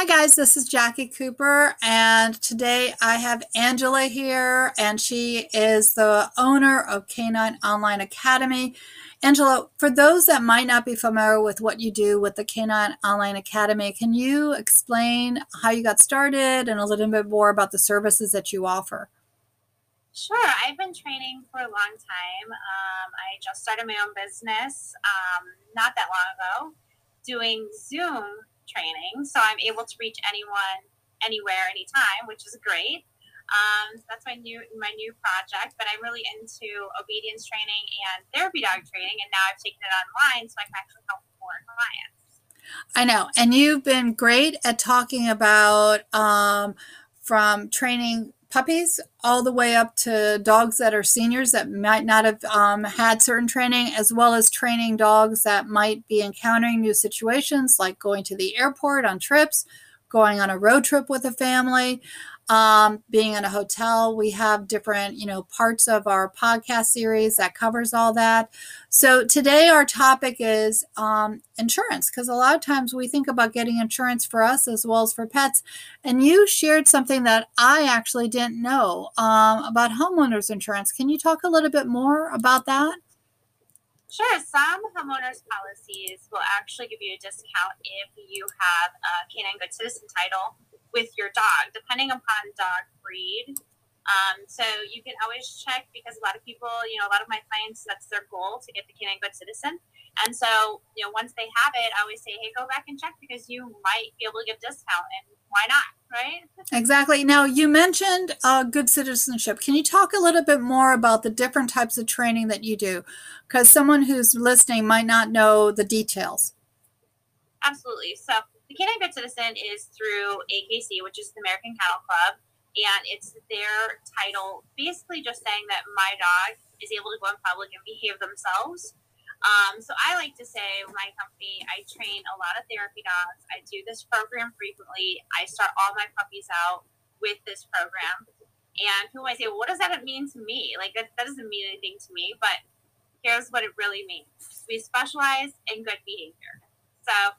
Hi guys, this is Jacqui Cooper and today I have Angela here and she is the owner of Canine Online Academy. Angela, for those that might not be familiar with what you do with the Canine Online Academy, can you explain how you got started and a little bit more about the services that you offer? Sure, I've been training for a long time. Um, I just started my own business um, not that long ago doing Zoom training, so I'm able to reach anyone, anywhere, anytime, which is great. Um, so that's my new my new project. But I'm really into obedience training and therapy dog training, and now I've taken it online, so I can actually help more clients. I know, and you've been great at talking about um, from training puppies all the way up to dogs that are seniors that might not have um, had certain training, as well as training dogs that might be encountering new situations like going to the airport on trips, going on a road trip with a family um, being in a hotel. We have different, you know, parts of our podcast series that covers all that. So today our topic is um, insurance because a lot of times we think about getting insurance for us as well as for pets. And you shared something that I actually didn't know um, about homeowners insurance. Can you talk a little bit more about that? Sure. Some homeowners policies will actually give you a discount if you have a canine good citizen title with your dog, depending upon dog breed. Um, so you can always check because a lot of people, you know, a lot of my clients, that's their goal to get the canine good citizen. And so, you know, once they have it, I always say, hey, go back and check because you might be able to get discount and why not, right? Exactly. Now, you mentioned uh, good citizenship. Can you talk a little bit more about the different types of training that you do? Because someone who's listening might not know the details. Absolutely. So, the Canine Good Citizen is through AKC, which is the American Kennel Club, and it's their title basically just saying that my dog is able to go in public and behave themselves. Um, so I like to say, my company, I train a lot of therapy dogs. I do this program frequently. I start all my puppies out with this program. And people might say, well, what does that mean to me? Like, that, that doesn't mean anything to me, but here's what it really means. We specialize in good behavior. So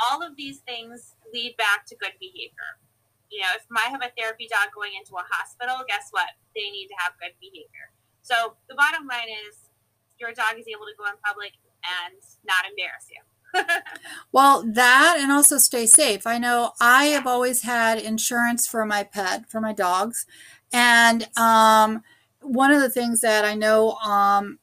all of these things lead back to good behavior. You know, if I have a therapy dog going into a hospital, guess what? They need to have good behavior. So the bottom line is your dog is able to go in public and not embarrass you. well, that and also stay safe. I know I have always had insurance for my pet, for my dogs. And um, one of the things that I know um,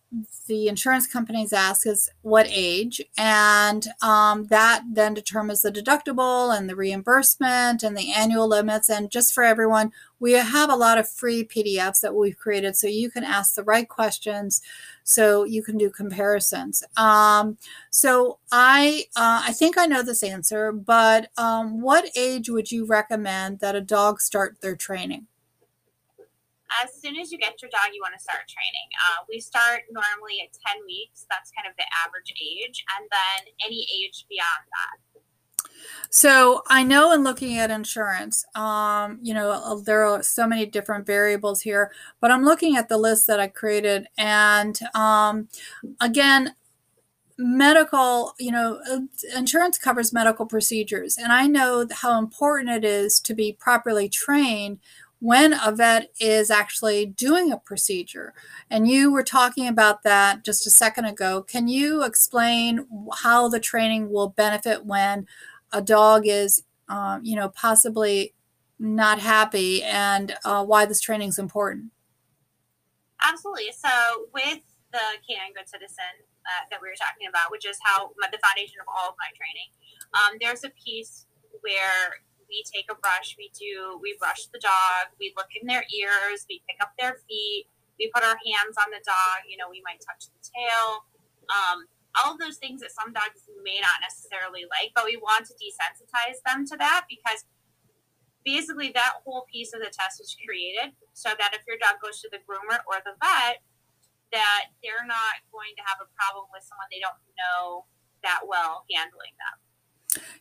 the insurance companies ask is what age, and um, that then determines the deductible and the reimbursement and the annual limits. And just for everyone, we have a lot of free PDFs that we've created so you can ask the right questions, so you can do comparisons. Um, so I uh, I think I know this answer, but um, what age would you recommend that a dog start their training? as soon as you get your dog, you want to start training. Uh, we start normally at 10 weeks. That's kind of the average age. And then any age beyond that. So I know in looking at insurance, um, you know, uh, there are so many different variables here, but I'm looking at the list that I created. And um, again, medical, you know, uh, insurance covers medical procedures. And I know how important it is to be properly trained when a vet is actually doing a procedure. And you were talking about that just a second ago. Can you explain how the training will benefit when a dog is, um, you know, possibly not happy and uh, why this training is important? Absolutely. So, with the Canine Good Citizen uh, that we were talking about, which is how the foundation of all of my training, um, there's a piece where we take a brush, we do, we brush the dog, we look in their ears, we pick up their feet, we put our hands on the dog, you know, we might touch the tail. Um, all of those things that some dogs may not necessarily like, but we want to desensitize them to that because basically that whole piece of the test was created so that if your dog goes to the groomer or the vet, that they're not going to have a problem with someone they don't know that well handling them.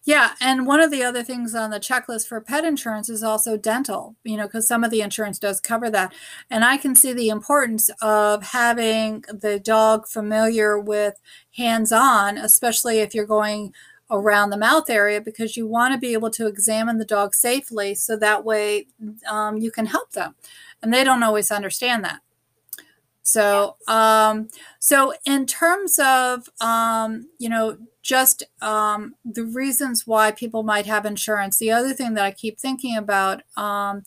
Yeah, and one of the other things on the checklist for pet insurance is also dental, you know, because some of the insurance does cover that. And I can see the importance of having the dog familiar with hands on, especially if you're going around the mouth area because you want to be able to examine the dog safely so that way um, you can help them. And they don't always understand that. So, um, so in terms of, um, you know, just um, the reasons why people might have insurance, the other thing that I keep thinking about, um,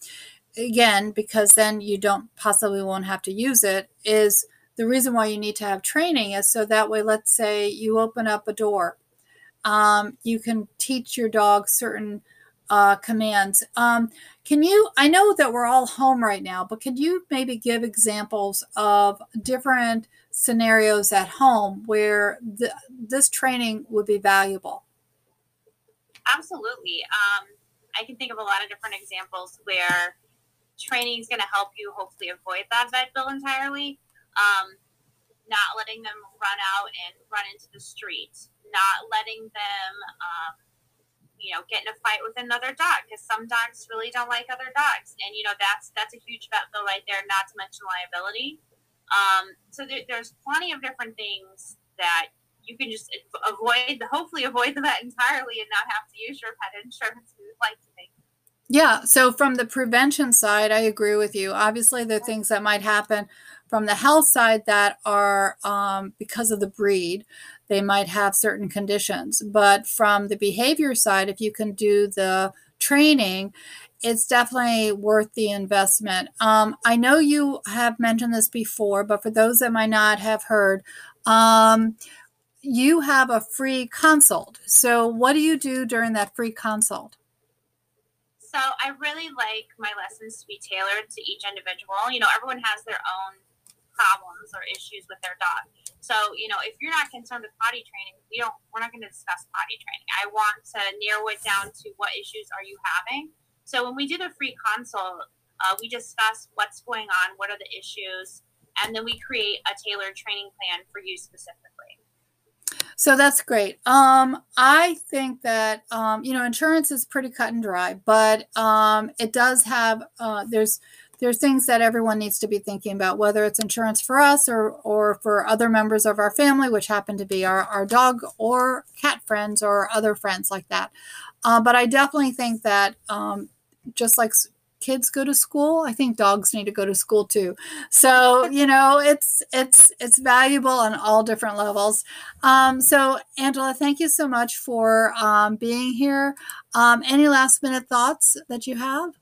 again, because then you don't possibly won't have to use it, is the reason why you need to have training is so that way, let's say you open up a door, um, you can teach your dog certain uh, commands. Um, can you, I know that we're all home right now, but could you maybe give examples of different scenarios at home where this training would be valuable? Absolutely. Um, I can think of a lot of different examples where training is going to help you hopefully avoid that vet bill entirely. Um, not letting them run out and run into the street, not letting them um, you know get in a fight with another dog because some dogs really don't like other dogs. And you know that's that's a huge vet bill right there not to mention liability. Um, so there, there's plenty of different things that you can just avoid hopefully avoid the vet entirely and not have to use your pet insurance we would like to make yeah so from the prevention side i agree with you. Obviously there are things that might happen from the health side that are um, because of the breed they might have certain conditions. But from the behavior side, if you can do the training, it's definitely worth the investment. Um, I know you have mentioned this before, but for those that might not have heard, um, you have a free consult. So, what do you do during that free consult? So, I really like my lessons to be tailored to each individual. You know, everyone has their own problems or issues with their dog. So, you know, if you're not concerned with potty training, we don't we're not going to discuss potty training. I want to narrow it down to what issues are you having. So when we do the free consult, uh, we discuss what's going on, what are the issues, and then we create a tailored training plan for you specifically. So that's great. Um, I think that um, you know insurance is pretty cut and dry, but um, it does have uh, there's there's things that everyone needs to be thinking about, whether it's insurance for us or or for other members of our family, which happen to be our, our dog or cat friends or other friends like that. Uh, but I definitely think that um, just like kids go to school, I think dogs need to go to school too. So you know, it's it's it's valuable on all different levels. Um, so Angela, thank you so much for um, being here. Um, any last minute thoughts that you have?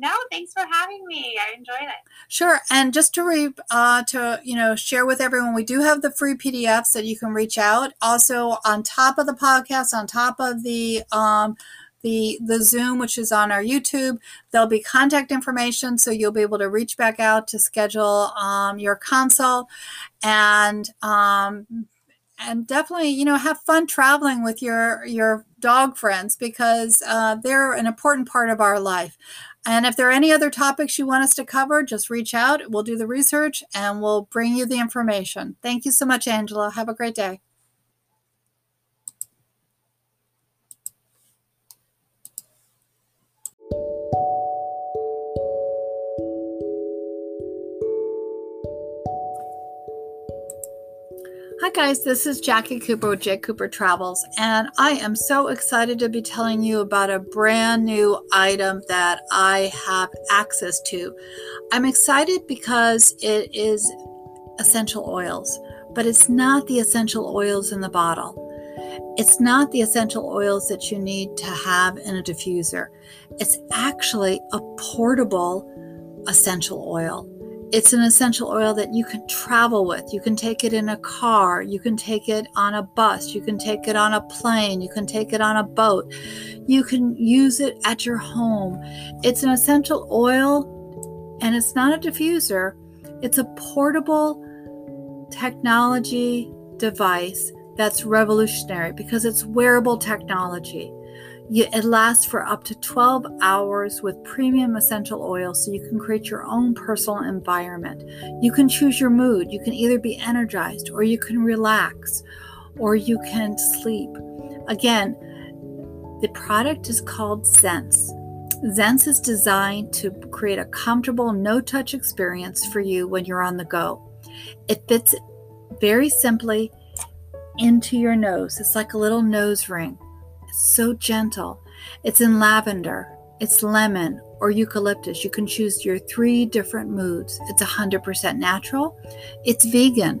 No, thanks for having me. I enjoyed it. Sure, and just to re, uh, to you know share with everyone, we do have the free PDFs that you can reach out. Also, on top of the podcast, on top of the um, the the Zoom, which is on our YouTube, there'll be contact information, so you'll be able to reach back out to schedule um, your consult, and um, and definitely you know have fun traveling with your your dog friends because uh, they're an important part of our life and if there are any other topics you want us to cover, just reach out. We'll do the research and we'll bring you the information. Thank you so much, Angela. Have a great day. Hi, guys, this is Jacqui Cooper with J. Cooper Travels, and I am so excited to be telling you about a brand new item that I have access to. I'm excited because it is essential oils, but it's not the essential oils in the bottle. It's not the essential oils that you need to have in a diffuser. It's actually a portable essential oil. It's an essential oil that you can travel with. You can take it in a car, you can take it on a bus, you can take it on a plane, you can take it on a boat. You can use it at your home. It's an essential oil and it's not a diffuser, it's a portable technology device that's revolutionary because it's wearable technology. It lasts for up to 12 hours with premium essential oil so you can create your own personal environment. You can choose your mood. You can either be energized or you can relax or you can sleep. Again, the product is called Zense. Zense is designed to create a comfortable, no touch experience for you when you're on the go. It fits very simply into your nose. It's like a little nose ring. So gentle. It's in lavender, it's lemon, or eucalyptus. You can choose your three different moods. It's 100% natural, it's vegan,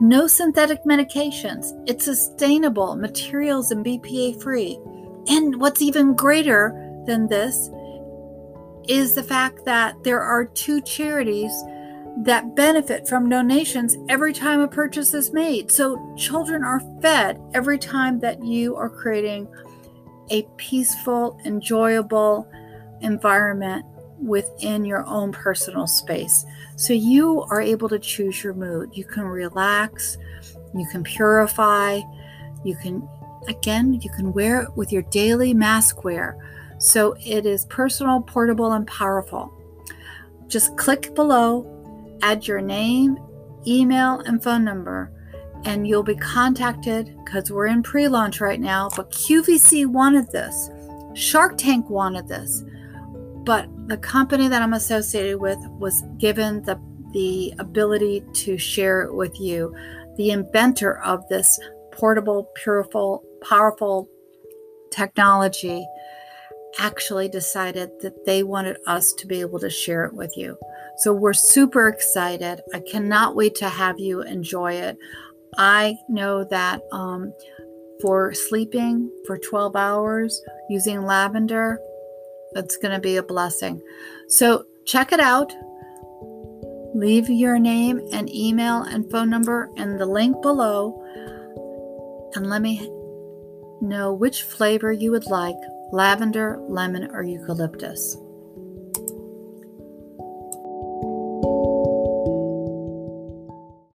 no synthetic medications, it's sustainable, materials and BPA free. And what's even greater than this is the fact that there are two charities that benefit from donations every time a purchase is made. So children are fed every time that you are creating a peaceful, enjoyable environment within your own personal space. So you are able to choose your mood. You can relax, you can purify, you can, again, you can wear it with your daily mask wear. So it is personal, portable, and powerful. Just click below, add your name, email, and phone number, and you'll be contacted because we're in pre launch right now. But QVC wanted this, Shark Tank wanted this but the company that I'm associated with was given the the ability to share it with you. The inventor of this portable, puriful, powerful technology actually decided that they wanted us to be able to share it with you. So we're super excited. I cannot wait to have you enjoy it. I know that um, for sleeping for 12 hours using lavender, that's going to be a blessing. So check it out. Leave your name and email and phone number in the link below. And let me know which flavor you would like lavender, lemon, or eucalyptus.